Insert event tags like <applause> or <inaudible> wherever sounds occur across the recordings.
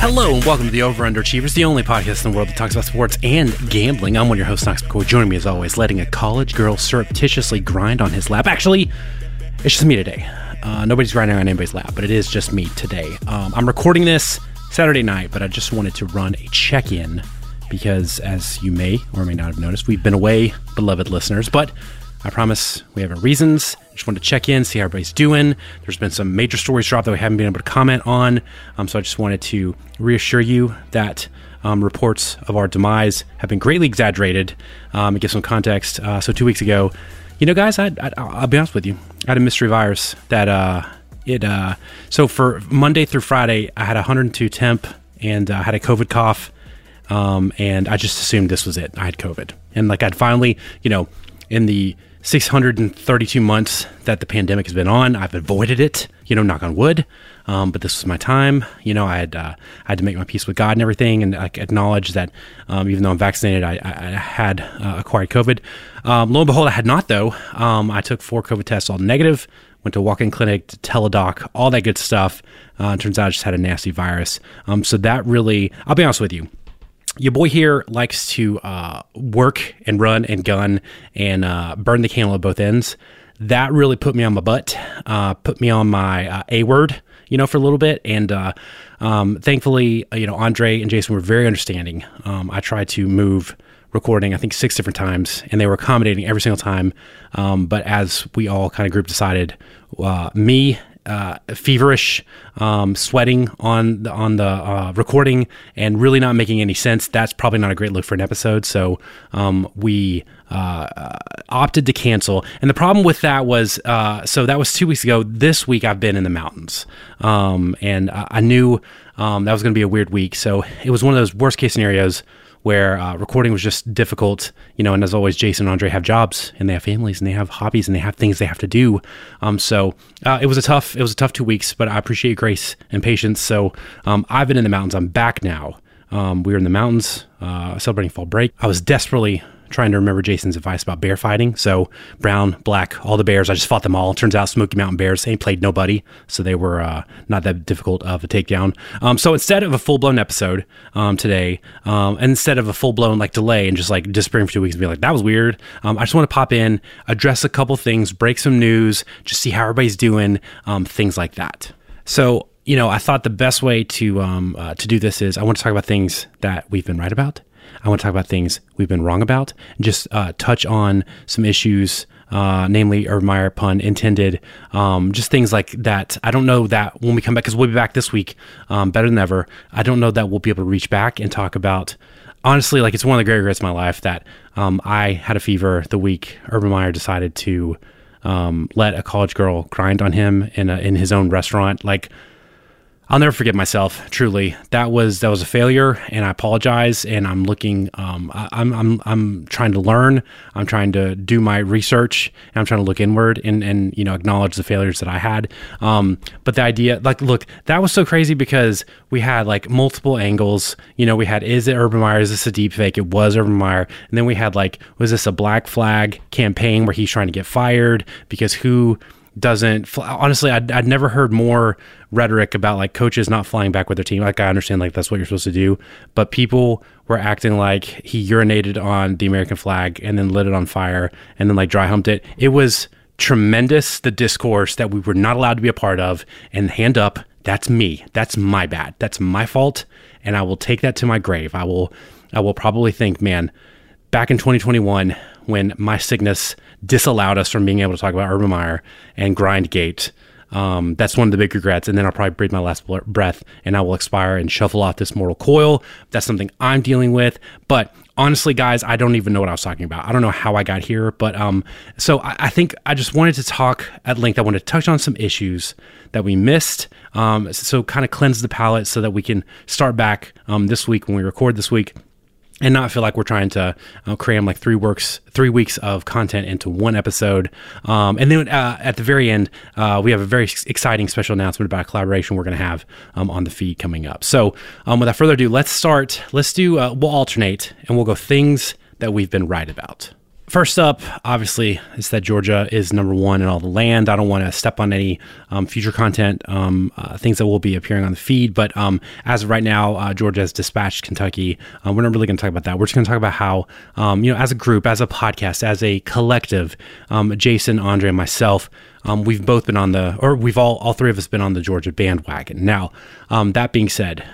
Hello and welcome to the Over Underachievers, the only podcast in the world that talks about sports and gambling. I'm one of your hosts, Knox McCoy. Joining me as always, letting a college girl surreptitiously grind on his lap. Actually, it's just me today. Uh, nobody's grinding on anybody's lap, but it is just me today. Um, I'm recording this Saturday night, but I just wanted to run a check in because, as you may or may not have noticed, we've been away, beloved listeners. But I promise we have our reasons. Just wanted to check in, see how everybody's doing. There's been some major stories dropped that we haven't been able to comment on. Um, so I just wanted to reassure you that um, reports of our demise have been greatly exaggerated. Um, give some context. Uh, so two weeks ago, you know, guys, I, will be honest with you. I had a mystery virus that uh, it. Uh, so for Monday through Friday, I had 102 temp and I uh, had a COVID cough. Um, and I just assumed this was it. I had COVID, and like I'd finally, you know, in the 632 months that the pandemic has been on, I've avoided it. You know, knock on wood. Um, but this was my time. You know, I had uh, I had to make my peace with God and everything, and I acknowledge that um, even though I'm vaccinated, I, I, had uh, acquired COVID. Um, lo and behold, I had not though. Um, I took four COVID tests, all negative. Went to walk-in clinic, to teledoc, all that good stuff. Uh, turns out I just had a nasty virus. Um, so that really, I'll be honest with you your boy here likes to uh, work and run and gun and uh, burn the candle at both ends. That really put me on my butt, uh, put me on my uh, A word, you know, for a little bit. And uh, um, thankfully, you know, Andre and Jason were very understanding. Um, I tried to move recording, I think six different times, and they were accommodating every single time. Um, but as we all kind of group decided, uh, me uh, feverish, um, sweating on the, on the uh, recording, and really not making any sense. That's probably not a great look for an episode. So um, we uh, opted to cancel. And the problem with that was, uh, so that was two weeks ago. This week I've been in the mountains, um, and I knew um, that was going to be a weird week. So it was one of those worst case scenarios where uh, recording was just difficult, you know. And as always, Jason and Andre have jobs and they have families and they have hobbies and they have things they have to do. Um, so uh, it was a tough, it was a tough two weeks, but I appreciate grace and patience. So um, I've been in the mountains. I'm back now. Um, we were in the mountains uh, celebrating fall break. I was desperately trying to remember Jason's advice about bear fighting. So brown, black, all the bears. I just fought them all. Turns out Smoky Mountain Bears ain't played nobody, so they were uh, not that difficult of a takedown. Um, so instead of a full blown episode um, today, um, instead of a full blown like delay and just like disappearing for two weeks and be like that was weird, um, I just want to pop in, address a couple things, break some news, just see how everybody's doing, um, things like that. So you know, I thought the best way to um, uh, to do this is I want to talk about things that we've been right about I want to talk about things we've been wrong about just uh, touch on some issues, uh, namely Meyer pun intended, um, just things like that. I don't know that when we come back, because we'll be back this week um, better than ever. I don't know that we'll be able to reach back and talk about. Honestly, like it's one of the great regrets of my life that um, I had a fever the week Urban Meyer decided to um, let a college girl grind on him in a, in his own restaurant. Like I'll never forget myself. Truly, that was that was a failure, and I apologize. And I'm looking. Um, I, am I'm I'm trying to learn. I'm trying to do my research, and I'm trying to look inward and and you know acknowledge the failures that I had. Um, but the idea, like, look, that was so crazy because we had like multiple angles. You know, we had is it Urban Meyer? Is this a deep fake? It was Urban Meyer, and then we had like was this a black flag campaign where he's trying to get fired because who doesn't honestly I'd, I'd never heard more rhetoric about like coaches not flying back with their team. Like i understand like that's what you're supposed to do but people were acting like he urinated on the american flag and then lit it on fire and then like dry humped it. It was tremendous the discourse that we were not allowed to be a part of and hand up that's me. That's my bad. That's my fault and i will take that to my grave. I will i will probably think man back in 2021 when my sickness disallowed us from being able to talk about Urban Meyer and Grindgate. Um, that's one of the big regrets. And then I'll probably breathe my last breath and I will expire and shuffle off this mortal coil. That's something I'm dealing with. But honestly, guys, I don't even know what I was talking about. I don't know how I got here. But um, so I, I think I just wanted to talk at length. I wanted to touch on some issues that we missed. Um, so kind of cleanse the palate so that we can start back um, this week when we record this week and not feel like we're trying to uh, cram like three works, three weeks of content into one episode. Um, and then uh, at the very end, uh, we have a very exciting special announcement about a collaboration we're going to have um, on the feed coming up. So, um, without further ado, let's start. Let's do. Uh, we'll alternate, and we'll go things that we've been right about. First up, obviously, is that Georgia is number one in all the land. I don't want to step on any um, future content, um, uh, things that will be appearing on the feed. But um, as of right now, uh, Georgia has dispatched Kentucky. Uh, we're not really going to talk about that. We're just going to talk about how, um, you know, as a group, as a podcast, as a collective, um, Jason, Andre, and myself, um, we've both been on the, or we've all, all three of us been on the Georgia bandwagon. Now, that being said,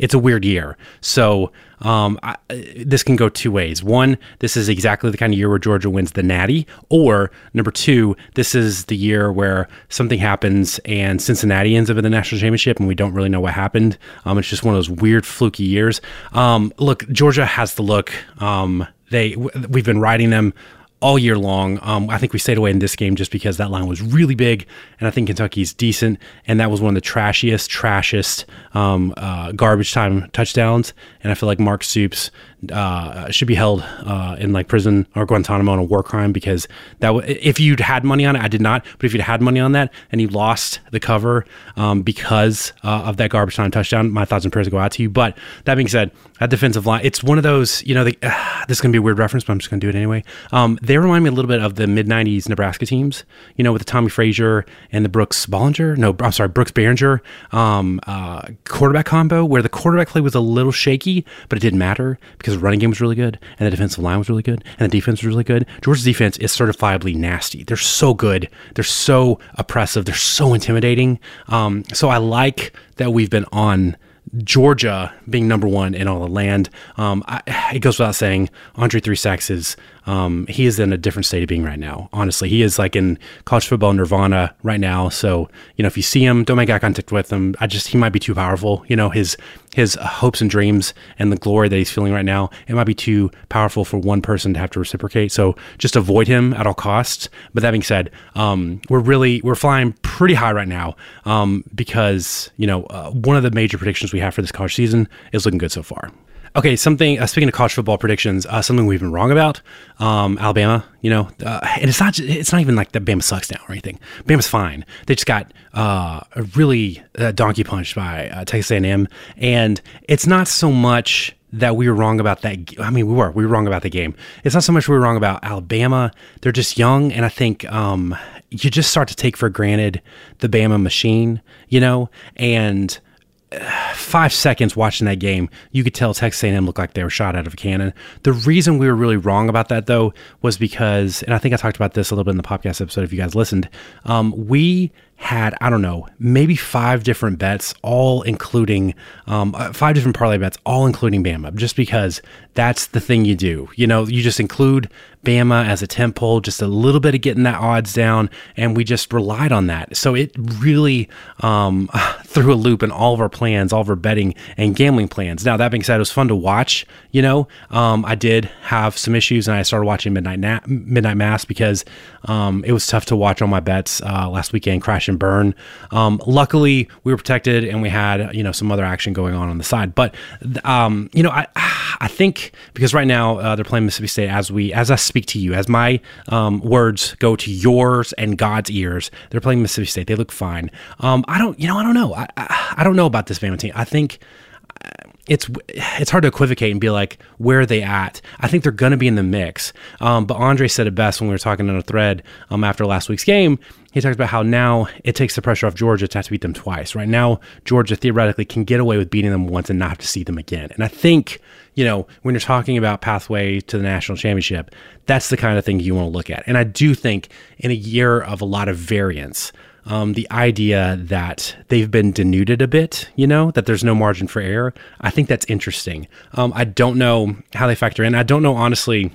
it's a weird year. So um, I, this can go two ways. One, this is exactly the kind of year where Georgia wins the Natty, or number two, this is the year where something happens and Cincinnati ends up in the national championship, and we don't really know what happened. Um, it's just one of those weird, fluky years. Um, look, Georgia has the look. Um, they we've been riding them all year long. Um, I think we stayed away in this game just because that line was really big, and I think Kentucky's decent. And that was one of the trashiest, trashiest um, uh, garbage time touchdowns. And I feel like Mark Stoops uh, should be held uh, in like prison or Guantanamo on a war crime because that w- if you'd had money on it, I did not, but if you'd had money on that and you lost the cover um, because uh, of that garbage time touchdown, my thoughts and prayers go out to you. But that being said, that defensive line, it's one of those, you know, the, this is going to be a weird reference, but I'm just going to do it anyway. Um, they remind me a little bit of the mid 90s Nebraska teams, you know, with the Tommie Frazier and the Brooks Bollinger, no, I'm sorry, Brooks Berringer um, uh, quarterback combo where the quarterback play was a little shaky, but it didn't matter because because the running game was really good and the defensive line was really good and the defense was really good. Georgia's defense is certifiably nasty. They're so good. They're so oppressive. They're so intimidating. Um, so I like that we've been on Georgia being number one in all the land. Um, I, it goes without saying, Andre Three Sacks is um, he is in a different state of being right now. Honestly, he is like in college football nirvana right now. So you know, if you see him, don't make eye contact with him. I just he might be too powerful. You know, his his hopes and dreams and the glory that he's feeling right now, it might be too powerful for one person to have to reciprocate. So just avoid him at all costs. But that being said, um, we're really we're flying pretty high right now um, because you know uh, one of the major predictions we have for this college season is looking good so far. Okay, something. Uh, speaking of college football predictions, uh, something we've been wrong about. Um, Alabama, you know, uh, and it's not. It's not even like that. Bama sucks now or anything. Bama's fine. They just got uh, a really uh, donkey punched by uh, Texas A&M, and it's not so much that we were wrong about that. I mean, we were. We were wrong about the game. It's not so much we were wrong about Alabama. They're just young, and I think um, you just start to take for granted the Bama machine, you know, and five seconds watching that game, you could tell Texas A&M looked like they were shot out of a cannon. The reason we were really wrong about that, though, was because, and I think I talked about this a little bit in the podcast episode if you guys listened, um, we had I don't know maybe five different bets, all including um, uh, five different parlay bets, all including Bama, just because that's the thing you do. You know, you just include Bama as a temp just a little bit of getting that odds down, and we just relied on that. So it really um, <laughs> threw a loop in all of our plans, all of our betting and gambling plans. Now that being said, it was fun to watch. You know, um, I did have some issues, and I started watching Midnight Na- Midnight Mass because um, it was tough to watch all my bets uh, last weekend crash and burn. Um, luckily, we were protected, and we had you know some other action going on on the side. But um, you know, I I think because right now uh, they're playing Mississippi State as we as I speak to you, as my um, words go to yours and God's ears. They're playing Mississippi State. They look fine. Um, I don't, you know, I don't know. I, I, I don't know about this Bama team. I think it's it's hard to equivocate and be like where are they at? I think they're going to be in the mix. Um, but andre said it best when we were talking on a thread um, after last week's game. He talked about how now it takes the pressure off georgia to have to beat them twice right? Now georgia theoretically can get away with beating them once and not have to see them again. And i think you know when you're talking about pathway to the national championship that's the kind of thing you want to look at. And i do think in a year of a lot of variance um, the idea that they've been denuded a bit, you know, that there's no margin for error. I think that's interesting. Um, I don't know how they factor in. I don't know, honestly,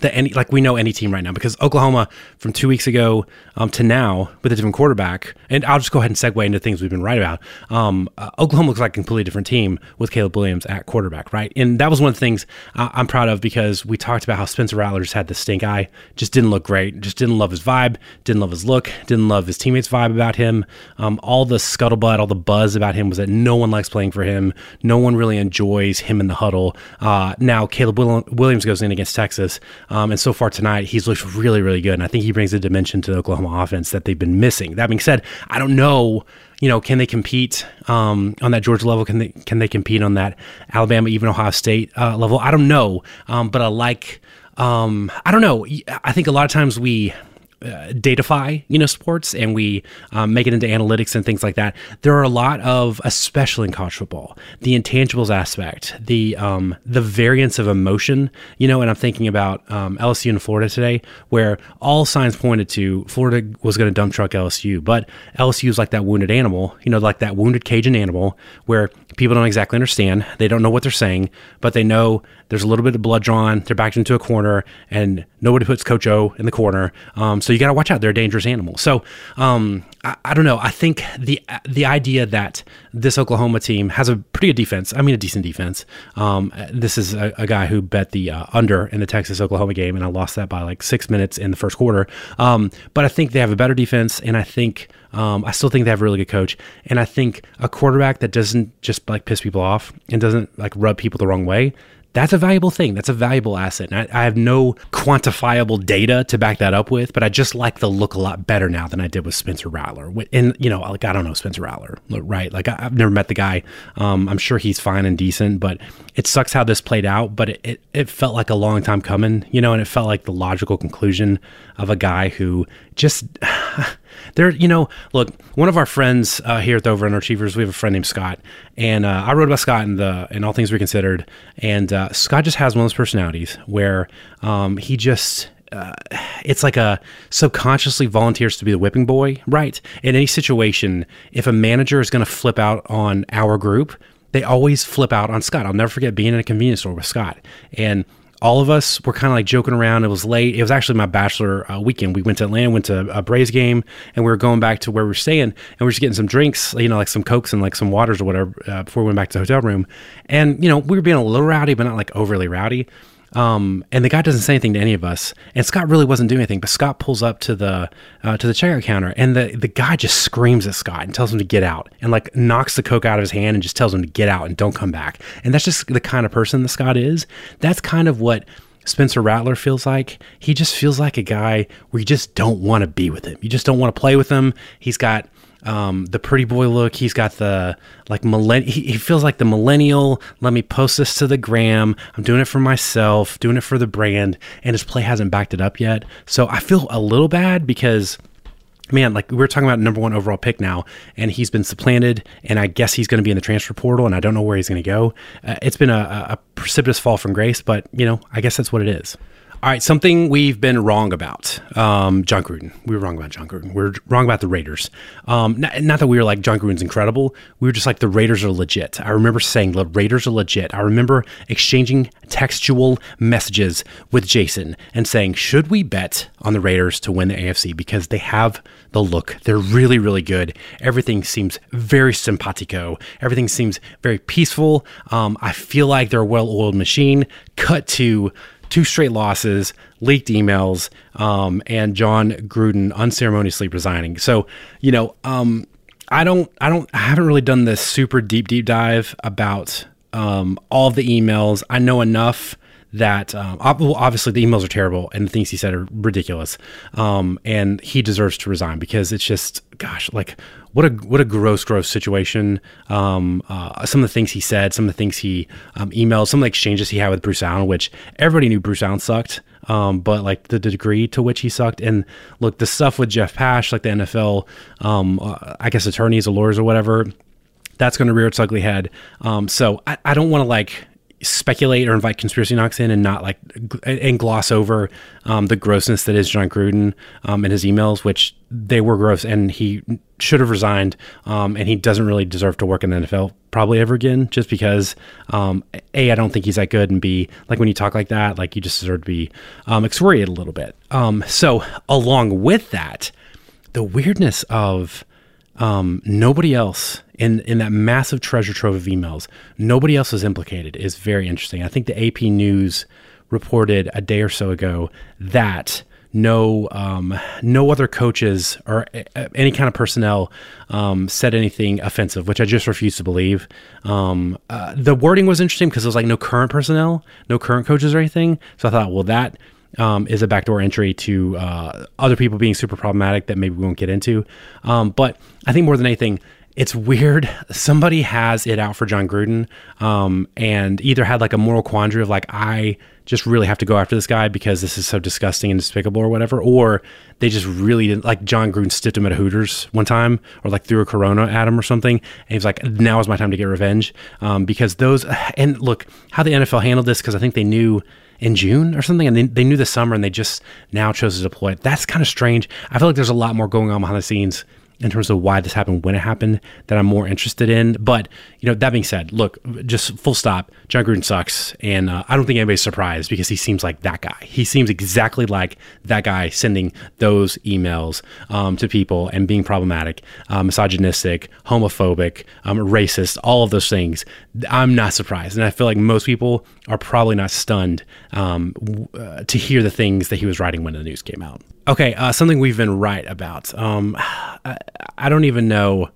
that any like we know any team right now because Oklahoma from two weeks ago um, to now with a different quarterback, and I'll just go ahead and segue into things we've been right about. Um, uh, Oklahoma looks like a completely different team with Caleb Williams at quarterback, right? And that was one of the things I- am proud of because we talked about how Spencer Rattler just had the stink eye, just didn't look great, just didn't love his vibe, didn't love his look, didn't love his teammates' vibe about him. Um, all the scuttlebutt, all the buzz about him was that no one likes playing for him, no one really enjoys him in the huddle. Uh, now Caleb Williams goes in against Texas. Um, and so far tonight, he's looked really, really good. And I think he brings a dimension to the Oklahoma offense that they've been missing. That being said, I don't know, you know, can they compete um, on that Georgia level? Can they can they compete on that Alabama, even Ohio State uh, level? I don't know, um, but I like um, I don't know. I think a lot of times we uh, datafy, you know, sports and we um, make it into analytics and things like that. There are a lot of, especially in college football, the intangibles aspect, the um, the variance of emotion, you know. And I'm thinking about um, LSU and Florida today, where all signs pointed to Florida was going to dump truck LSU, but LSU is like that wounded animal, you know, like that wounded Cajun animal, where people don't exactly understand, they don't know what they're saying, but they know there's a little bit of blood drawn. They're backed into a corner, and nobody puts Coach O in the corner. Um, so you got to watch out. They're a dangerous animal. So um, I, I, don't know. I think the the idea that this Oklahoma team has a pretty good defense. I mean, a decent defense. Um, this is a, a, guy who bet the uh, under in the Texas Oklahoma game, and I lost that by like six minutes in the first quarter. Um, but I think they have a better defense, and I think. Um, I still think they have a really good coach, and I think a quarterback that doesn't just like piss people off and doesn't like rub people the wrong way that's a valuable thing. That's a valuable asset. And I, I, have no quantifiable data to back that up with, but I just like the look a lot better now than I did with Spencer Rattler. And, you know, like, I don't know Spencer Rattler, right? Like, I, have never met the guy. Um, I'm sure he's fine and decent, but it sucks how this played out. But it, it, it felt like a long time coming, you know, and it felt like the logical conclusion of a guy who just. <sighs> there, you know, look, one of our friends uh, here at the Over Achievers, we have a friend named Scott, and uh, I wrote about Scott in the in All Things Reconsidered, and uh, Scott just has one of those personalities where um, he just uh, it's like a subconsciously volunteers to be the whipping boy, right? In any situation, if a manager is going to flip out on our group, they always flip out on Scott. I'll never forget being in a convenience store with Scott, and all of us were kind of like joking around. It was late. It was actually my bachelor uh, weekend. We went to Atlanta, went to a Braves game, and we were going back to where we were staying, and we were just getting some drinks, you know, like some cokes and like some waters or whatever uh, before we went back to the hotel room. And you know, we were being a little rowdy, but not like overly rowdy. Um, and the guy doesn't say anything to any of us. And Scott really wasn't doing anything, but Scott pulls up to the uh, to the checkout counter, and the the guy just screams at Scott and tells him to get out, and like knocks the coke out of his hand and just tells him to get out and don't come back. And that's just the kind of person that Scott is. That's kind of what Spencer Rattler feels like. He just feels like a guy where you just don't want to be with him. You just don't want to play with him. He's got um, the pretty boy look. He's got the like millenn. He, he, feels like the millennial. Let me post this to the gram. I'm doing it for myself, doing it for the brand, and his play hasn't backed it up yet. So I feel a little bad because man, like we are talking about number one overall pick now, and he's been supplanted, and I guess he's going to be in the transfer portal, and I don't know where he's going to go. Uh, it's been a, a precipitous fall from grace, but you know, I guess that's what it is. All right, something we've been wrong about. Um, Jon Gruden. We were wrong about Jon Gruden. We are wrong about the Raiders. Um, not, not, that we were like Jon Gruden's incredible. We were just like the Raiders are legit. I remember saying the Raiders are legit. I remember exchanging textual messages with Jason and saying, should we bet on the Raiders to win the AFC because they have the look. They're really, really good. Everything seems very simpatico. Everything seems very peaceful. Um, I feel like they're a well-oiled machine. Cut to two straight losses, leaked emails, um, and Jon Gruden unceremoniously resigning. So, you know, um, I don't, I don't, I haven't really done this super deep, deep dive about um, all the emails. I know enough that um, obviously the emails are terrible and the things he said are ridiculous, um, and he deserves to resign because it's just, gosh, like what a what a gross, gross situation. Um, uh, some of the things he said, some of the things he um, emailed, some of the exchanges he had with Bruce Allen, which everybody knew Bruce Allen sucked. Um, but like the degree to which he sucked, and look, the stuff with Jeff Pash, like the NFL, um, uh, I guess attorneys or lawyers or whatever, that's going to rear its ugly head. Um, so I, I don't want to like speculate or invite conspiracy knocks in and not like and gloss over um, the grossness that is Jon Gruden um, and his emails, which they were gross, and he should have resigned, um, and he doesn't really deserve to work in the NFL probably ever again, just because um, a I don't think he's that good, and b like when you talk like that, like you just deserve to be um, excoriated a little bit. Um, so along with that, the weirdness of um, nobody else in in that massive treasure trove of emails, nobody else is implicated is very interesting. I think the AP News reported a day or so ago that no um, no other coaches or any kind of personnel um, said anything offensive, which I just refuse to believe. Um, uh, the wording was interesting because it was like no current personnel, no current coaches or anything. So I thought, well, that um, is a backdoor entry to uh, other people being super problematic that maybe we won't get into. Um, but I think more than anything, it's weird. Somebody has it out for Jon Gruden, um, and either had like a moral quandary of like I just really have to go after this guy because this is so disgusting and despicable or whatever, or they just really didn't like Jon Gruden stiffed him at Hooters one time or like threw a Corona at him or something, and he was like, "Now is my time to get revenge," um, because those <sighs> and look how the NFL handled this because I think they knew in June or something, and they, they knew the summer and they just now chose to deploy it. That's kind of strange. I feel like there's a lot more going on behind the scenes in terms of why this happened when it happened that I'm more interested in. But you know, that being said, look, just full stop. Jon Gruden sucks, and uh, I don't think anybody's surprised because he seems like that guy. He seems exactly like that guy sending those emails um, to people and being problematic, uh, misogynistic, homophobic, um, racist, all of those things. I'm not surprised, and I feel like most people are probably not stunned um, uh, to hear the things that he was writing when the news came out. Okay, uh, something we've been right about. Um, I, I, don't even know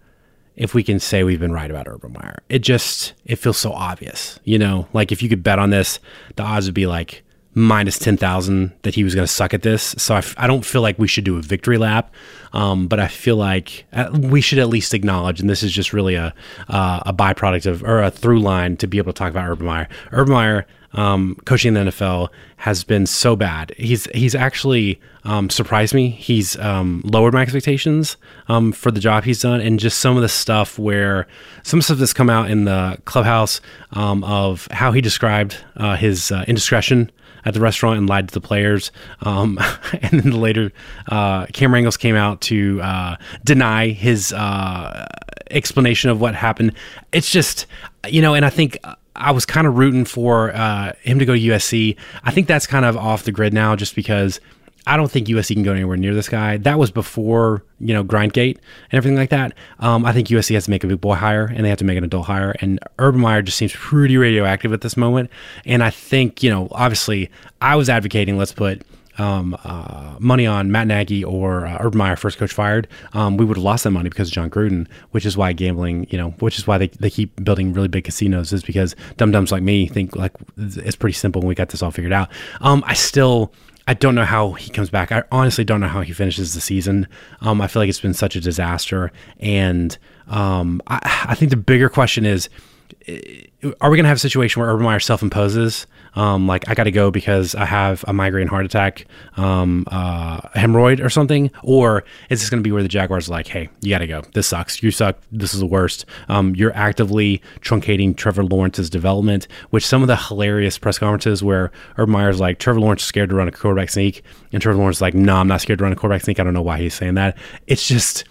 if we can say we've been right about Urban Meyer. It just it feels so obvious, you know. Like if you could bet on this, the odds would be like minus ten thousand that he was going to suck at this. So I f- I don't feel like we should do a victory lap, um, but I feel like uh, we should at least acknowledge, and this is just really a uh, a byproduct of or a through line to be able to talk about Urban Meyer. Urban Meyer um, coaching in the NFL has been so bad. He's he's actually um, surprised me. He's um, lowered my expectations um, for the job he's done, and just some of the stuff where some stuff that's come out in the clubhouse um, of how he described uh, his uh, indiscretion at the restaurant and lied to the players. Um, <laughs> and then the later, uh, Cam Angles came out to uh, deny his uh, explanation of what happened. It's just, you know, and I think I was kind of rooting for uh, him to go to USC. I think that's kind of off the grid now, just because I don't think USC can go anywhere near this guy. That was before you know Grindgate and everything like that. Um, I think USC has to make a big boy hire and they have to make an adult hire. And Urban Meyer just seems pretty radioactive at this moment. And I think you know, obviously, I was advocating let's put um, uh, money on Matt Nagy or uh, Urban Meyer, first coach fired, um, we would have lost that money because of Jon Gruden, which is why gambling, you know, which is why they, they keep building really big casinos, is because dum dums like me think like it's pretty simple and we got this all figured out. Um, I still. I don't know how he comes back. I honestly don't know how he finishes the season. Um, I feel like it's been such a disaster, and um, I, I think the bigger question is are we going to have a situation where Urban Meyer self imposes, um, like I got to go because I have a migraine heart attack, um, uh, hemorrhoid or something? Or is this going to be where the Jaguars are like, hey, you got to go. This sucks. You suck. This is the worst. Um, you're actively truncating Trevor Lawrence's development, which some of the hilarious press conferences where Urban Meyer's like, Trevor Lawrence is scared to run a quarterback sneak. And Trevor Lawrence is like, no, I'm not scared to run a quarterback sneak. I don't know why he's saying that. It's just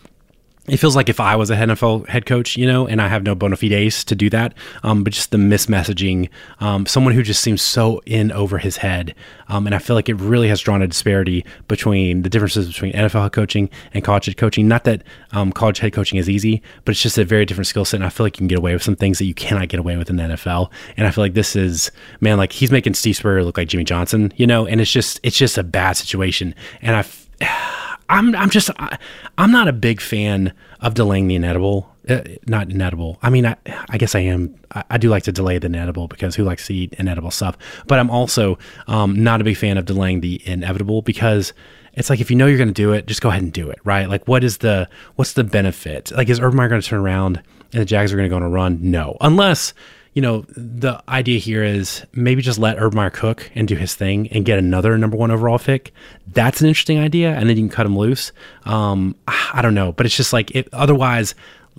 it feels like if I was a NFL head coach, you know, and I have no bona fides to do that, um, but just the mismessaging, um, someone who just seems so in over his head. Um, and I feel like it really has drawn a disparity between the differences between NFL coaching and college head coaching. Not that um, college head coaching is easy, but it's just a very different skill set. And I feel like you can get away with some things that you cannot get away with in the NFL. And I feel like this is, man, like he's making Steve Spurrier look like Jimmy Johnson, you know, and it's just, it's just a bad situation. And I, <sighs> I'm I'm just I, am not a big fan of delaying the inedible. Uh, not inedible. I mean, I, I guess I am. I, I, do like to delay the inedible because who likes to eat inedible stuff? But I'm also um, not a big fan of delaying the inevitable because it's like if you know you're going to do it, just go ahead and do it, right? Like, what is the what's the benefit? Like, is Urban Meyer going to turn around and the Jags are going to go on a run? No, unless you know, the idea here is maybe just let Urban Meyer cook and do his thing and get another number one overall pick. That's an interesting idea, and then you can cut him loose. Um, I don't know, but it's just like it, otherwise,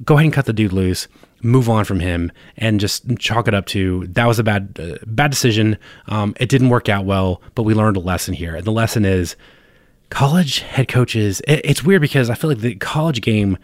go ahead and cut the dude loose, move on from him, and just chalk it up to that was a bad uh, bad decision. Um, it didn't work out well, but we learned a lesson here, and the lesson is college head coaches. It, it's weird because I feel like the college game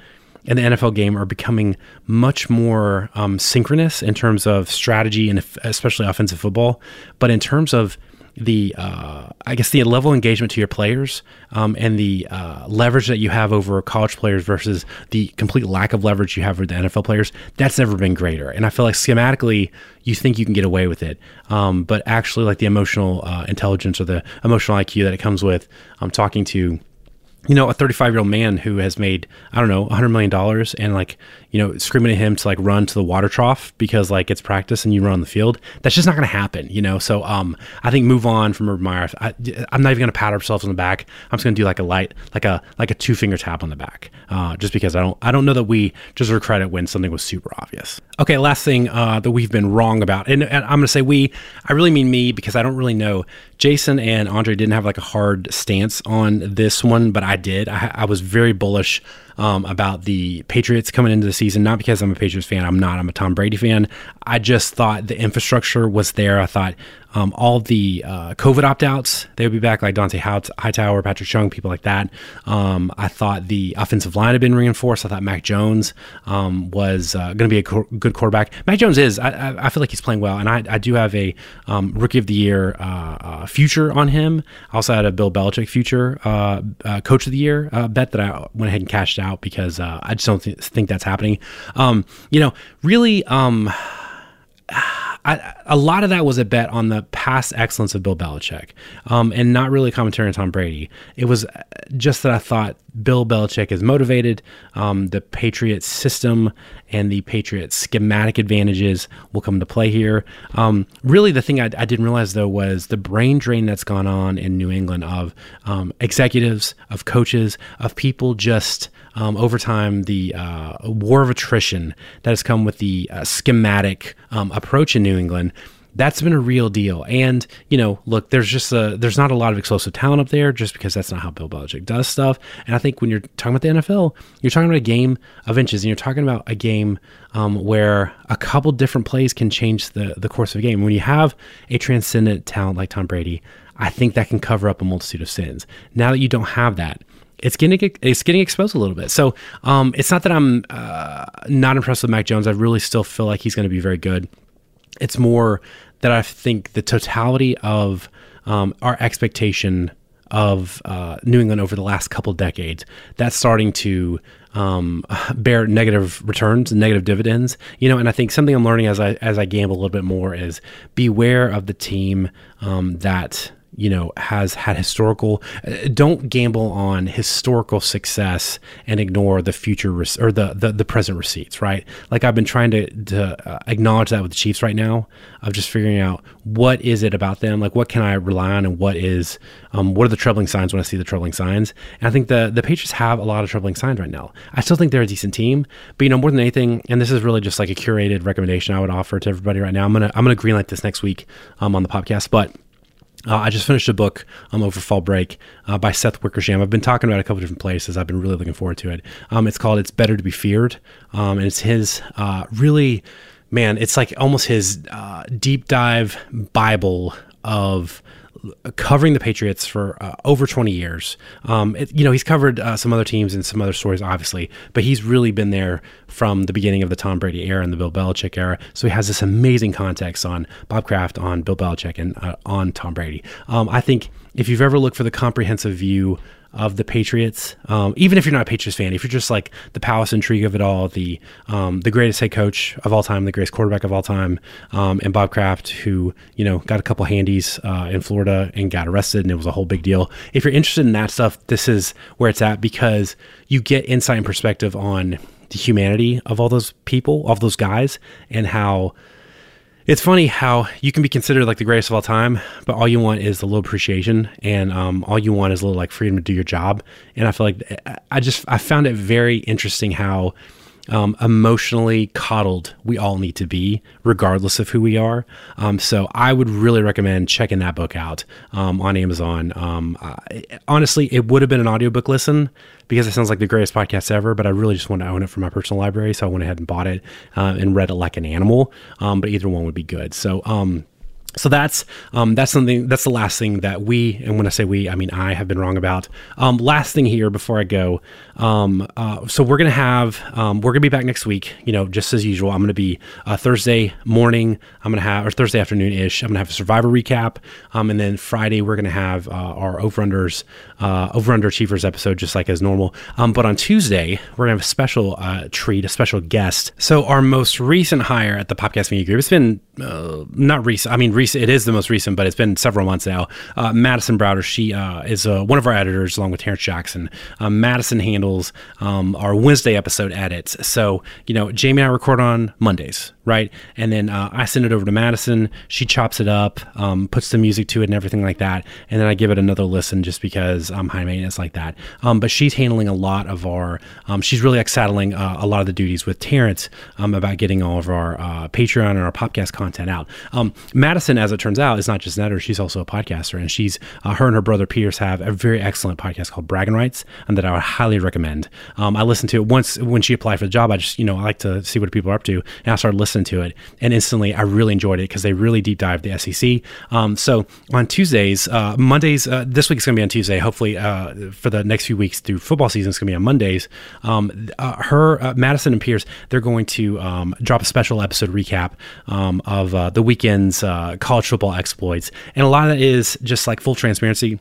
and the NFL game are becoming much more um, synchronous in terms of strategy and especially offensive football. But in terms of the, uh, I guess, the level of engagement to your players um, and the uh, leverage that you have over college players versus the complete lack of leverage you have with the NFL players, that's never been greater. And I feel like schematically, you think you can get away with it. Um, but actually, like the emotional uh, intelligence or the emotional IQ that it comes with um, talking to you know, a 35 year old man who has made, I don't know, $100 million and like, you know, screaming at him to like run to the water trough because like it's practice and you run on the field. That's just not going to happen, you know? So, um, I think move on from Urban Meyer. I, am not even going to pat ourselves on the back. I'm just going to do like a light, like a, like a two finger tap on the back. Uh, just because I don't, I don't know that we deserve credit when something was super obvious. Okay. Last thing, uh, that we've been wrong about, and, and I'm going to say we, I really mean me because I don't really know. Jason and Andre didn't have like a hard stance on this one, but I did. I, I was very bullish um, about the Patriots coming into the season, not because I'm a Patriots fan. I'm not. I'm a Tom Brady fan. I just thought the infrastructure was there. I thought um, all the uh, COVID opt outs, they would be back, like Dont'a Hightower, Patrick Chung, people like that. Um, I thought the offensive line had been reinforced. I thought Mac Jones um, was uh, going to be a co- good quarterback. Mac Jones is. I, I, feel like he's playing well, and I, I do have a um, rookie of the year uh, uh, future on him. I also had a Bill Belichick future uh, uh, coach of the year bet that I went ahead and cashed out because I just don't th- think that's happening. Um, you know, really. Um, I, a lot of that was a bet on the past excellence of Bill Belichick, um, and not really commentary on Tom Brady. It was just that I thought Bill Belichick is motivated. Um, the Patriots system and the Patriots schematic advantages will come to play here. Um, really, the thing I, I, didn't realize though was the brain drain that's gone on in New England of um, executives, of coaches, of people just um, over time the uh, war of attrition that has come with the uh, schematic um, approach in New England that's been a real deal. And you know, look, there's just a there's not a lot of explosive talent up there, just because that's not how Bill Belichick does stuff. And I think when you're talking about the NFL, you're talking about a game of inches, and you're talking about a game um, where a couple different plays can change the the course of a game. When you have a transcendent talent like Tom Brady, I think that can cover up a multitude of sins. Now that you don't have that, it's getting it's getting exposed a little bit. So um, it's not that I'm uh, not impressed with Mac Jones. I really still feel like he's going to be very good. It's more that I think the totality of um, our expectation of uh, New England over the last couple decades that's starting to um, <laughs> bear negative returns and negative dividends. You know, and I think something I'm learning as I as I gamble a little bit more is beware of the team um, that you know has had historical uh, don't gamble on historical success and ignore the future or the, the, the present receipts right? Like i've been trying to to uh, acknowledge that with the chiefs right now of just figuring out what is it about them? Like what can i rely on and what is um, what are the troubling signs when i see the troubling signs? And i think the the patriots have a lot of troubling signs right now. I still think they're a decent team but you know more than anything and this is really just like a curated recommendation i would offer to everybody right now i'm gonna i'm gonna greenlight this next week um, on the podcast but uh, I just finished a book um, over fall break uh, by Seth Wickersham. I've been talking about a couple different places. I've been really looking forward to it. Um, it's called "It's Better to Be Feared," um, and it's his uh, really, man. It's like almost his uh, deep dive Bible of covering the Patriots for uh, over 20 years. Um, it, you know, he's covered uh, some other teams and some other stories, obviously, but he's really been there from the beginning of the Tom Brady era and the Bill Belichick era. So he has this amazing context on Bob Kraft, on Bill Belichick, and uh, on Tom Brady. Um, I think if you've ever looked for the comprehensive view of the Patriots. Um, even if you're not a Patriots fan, if you're just like the palace intrigue of it all, the um, the greatest head coach of all time, the greatest quarterback of all time, um, and Bob Kraft, who you know got a couple handies uh, in Florida and got arrested, and it was a whole big deal. If you're interested in that stuff, this is where it's at because you get insight and perspective on the humanity of all those people, of those guys, and how it's funny how you can be considered like the greatest of all time, but all you want is a little appreciation, and um, all you want is a little like freedom to do your job. And I feel like I just I found it very interesting how um, emotionally coddled we all need to be, regardless of who we are. Um, so I would really recommend checking that book out um, on Amazon. Um, I, honestly, it would have been an audiobook listen because it sounds like the greatest podcast ever, but I really just want to own it for my personal library. So I went ahead and bought it uh, and read it like an animal. Um, but either one would be good. So, um, so that's um, that's something that's the last thing that we and when I say we I mean I have been wrong about. Um, last thing here before I go, um, uh, so we're gonna have um, we're gonna be back next week. You know, just as usual. I'm gonna be uh, Thursday morning. I'm gonna have or Thursday afternoon ish. I'm gonna have a Survivor recap, um, and then Friday we're gonna have uh, our over unders uh, over underachievers episode just like as normal. Um, but on Tuesday we're gonna have a special uh, treat, a special guest. So our most recent hire at the Popcast Media Group. It's been uh, not recent. I mean recent recent. It is the most recent, but it's been several months now. Uh, Madison Browder, she uh, is uh, one of our editors, along with Terrence Jackson. Um, Madison handles um, our Wednesday episode edits. So you know, Jamie and I record on Mondays, right? And then uh, I send it over to Madison. She chops it up, um, puts the music to it, and everything like that. And then I give it another listen, just because I'm high maintenance like that. Um, but she's handling a lot of our. Um, she's really like saddling uh, a lot of the duties with Terrence um, about getting all of our uh, Patreon and our podcast content out. Um, Madison, as it turns out, is not just an editor; she's also a podcaster, and she's uh, her and her brother Pierce have a very excellent podcast called Bragging Rights, and that I would highly recommend. Um, I listened to it once when she applied for the job. I just you know I like to see what people are up to, and I started listening to it, and instantly I really enjoyed it because they really deep dive the SEC. Um, so on Tuesdays, uh, Mondays, uh, this week is going to be on Tuesday. Hopefully, uh, for the next few weeks through football season, it's going to be on Mondays. Um, uh, her, uh, Madison and Pierce, they're going to um, drop a special episode recap um, of uh, the weekend's college football exploits, and a lot of that is just like full transparency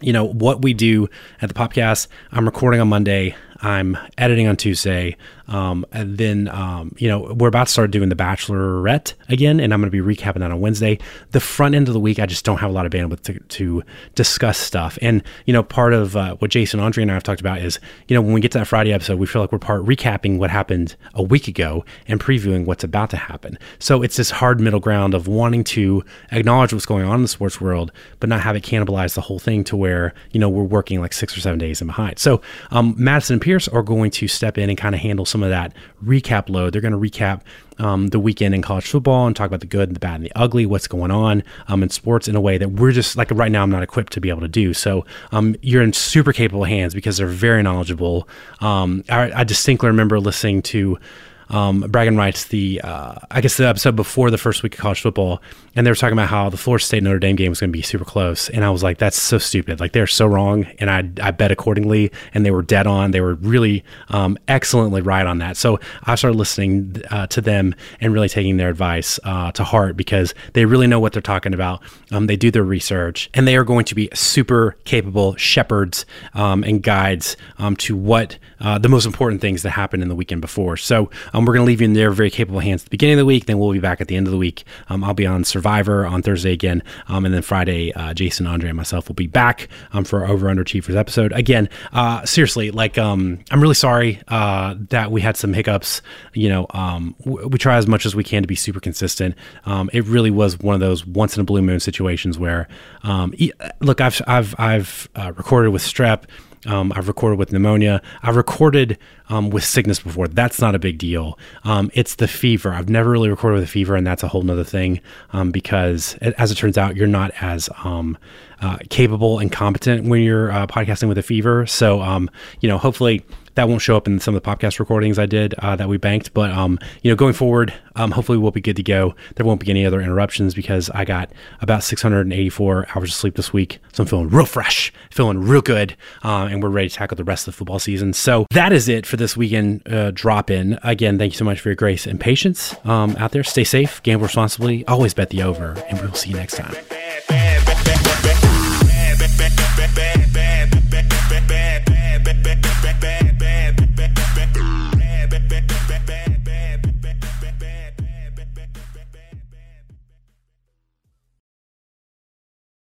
you know what we do at the podcast i'm recording on monday i'm editing on tuesday um, and then, um, you know, we're about to start doing The Bachelorette again, and I'm going to be recapping that on Wednesday. The front end of the week, I just don't have a lot of bandwidth to, to discuss stuff. And, you know, part of uh, what Jason, Andre, and I have talked about is, you know, when we get to that Friday episode, we feel like we're part recapping what happened a week ago and previewing what's about to happen. So it's this hard middle ground of wanting to acknowledge what's going on in the sports world, but not have it cannibalize the whole thing to where, you know, we're working like six or seven days in behind. So um, Madison and Are going to step in and kind of handle some of that recap load. They're going to recap um, the weekend in college football and talk about the good, and the bad, and the ugly, what's going on um, in sports in a way that we're just like right now, I'm not equipped to be able to do. So um, you're in super capable hands because they're very knowledgeable. Um, I, I distinctly remember listening to um, Bragging Rights, the uh, I guess the episode before the first week of college football, and they were talking about how the Florida State Notre Dame game was going to be super close, and I was like, that's so stupid. Like they're so wrong, and I I bet accordingly, and they were dead on. They were really um, excellently right on that. So I started listening uh, to them and really taking their advice uh, to heart because they really know what they're talking about. Um, they do their research, and they are going to be super capable shepherds um, and guides um, to what uh, the most important things that happened in the weekend before. So um, we're going to leave you in their very capable hands at the beginning of the week. Then we'll be back at the end of the week. Um, I'll be on Survivor on Thursday again. Um, and then Friday, uh, Jason, Andre, and myself will be back um, for our Over Underachievers episode. Again, uh, seriously, like, um, I'm really sorry uh, that we had some hiccups. You know, um, w- we try as much as we can to be super consistent. it really was one of those once in a blue moon situations where, look, I've, I've, I've uh, recorded with strep. Um, I've recorded with pneumonia. I've recorded um, with sickness before. That's not a big deal. Um, it's the fever. I've never really recorded with a fever, and that's a whole nother thing um, because, as it turns out, you're not as um, uh, capable and competent when you're uh, podcasting with a fever. So, um, you know, hopefully that won't show up in some of the podcast recordings I did uh, that we banked. But um, you know, going forward, um, hopefully we'll be good to go. There won't be any other interruptions because I got about 684 hours of sleep this week, so I'm feeling real fresh, feeling real good, uh, and we're ready to tackle the rest of the football season. So that is it for this weekend uh, drop in. Again, thank you so much for your grace and patience um, out there. Stay safe, gamble responsibly, always bet the over, and we will see you next time.